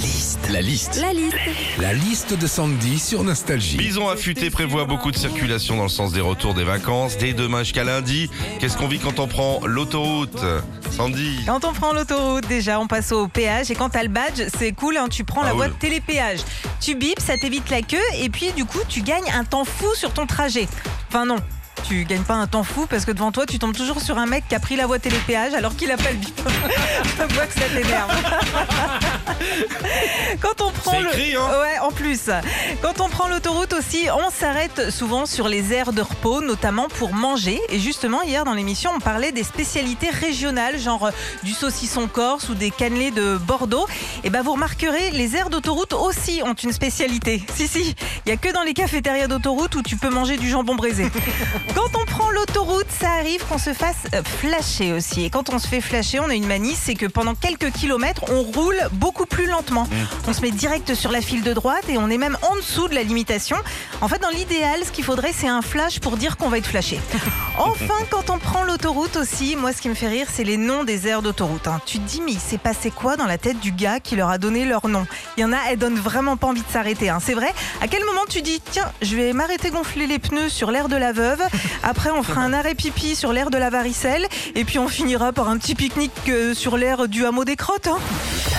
liste. La liste. La liste. La liste de Sandy sur Nostalgie. Bison affûté prévoit beaucoup de circulation dans le sens des retours des vacances. Dès demain jusqu'à lundi, qu'est-ce qu'on vit quand on prend l'autoroute Sandy? Quand on prend l'autoroute, déjà, on passe au péage. Et quand t'as le badge, c'est cool, hein, tu prends la Ah voie oui. de télépéage. Tu bips, ça t'évite la queue. Et puis, du coup, tu gagnes un temps fou sur ton trajet. Enfin, non. Tu gagnes pas un temps fou parce que devant toi, tu tombes toujours sur un mec qui a pris la voie télépéage alors qu'il a pas le bip. Je vois que ça t'énerve. Quand on prend le... hein Ouais, en plus. Quand on prend l'autoroute aussi, on s'arrête souvent sur les aires de repos, notamment pour manger. Et justement, hier dans l'émission, on parlait des spécialités régionales, genre euh, du saucisson corse ou des cannelés de Bordeaux. Et ben, vous remarquerez, les aires d'autoroute aussi ont une spécialité. Si, si, il y a que dans les cafétérias d'autoroute où tu peux manger du jambon braisé. Quand on prend l'autoroute, ça arrive qu'on se fasse euh, flasher aussi. Et quand on se fait flasher, on a une manie, c'est que pendant quelques kilomètres, on roule beaucoup plus lentement. On se met direct sur la file de droite et on est même en dessous de la limitation. En fait, dans l'idéal, ce qu'il faudrait, c'est un flash pour dire qu'on va être flashé. Enfin, quand on prend l'autoroute aussi, moi, ce qui me fait rire, c'est les noms des aires d'autoroute. hein. Tu te dis, mais il s'est passé quoi dans la tête du gars qui leur a donné leur nom? Il y en a, elles donnent vraiment pas envie de s'arrêter. hein. C'est vrai? À quel moment tu dis, tiens, je vais m'arrêter gonfler les pneus sur l'aire de la veuve. Après, on fera un arrêt pipi sur l'aire de la varicelle. Et puis, on finira par un petit pique-nique euh, sur l'aire du hameau des crottes. hein.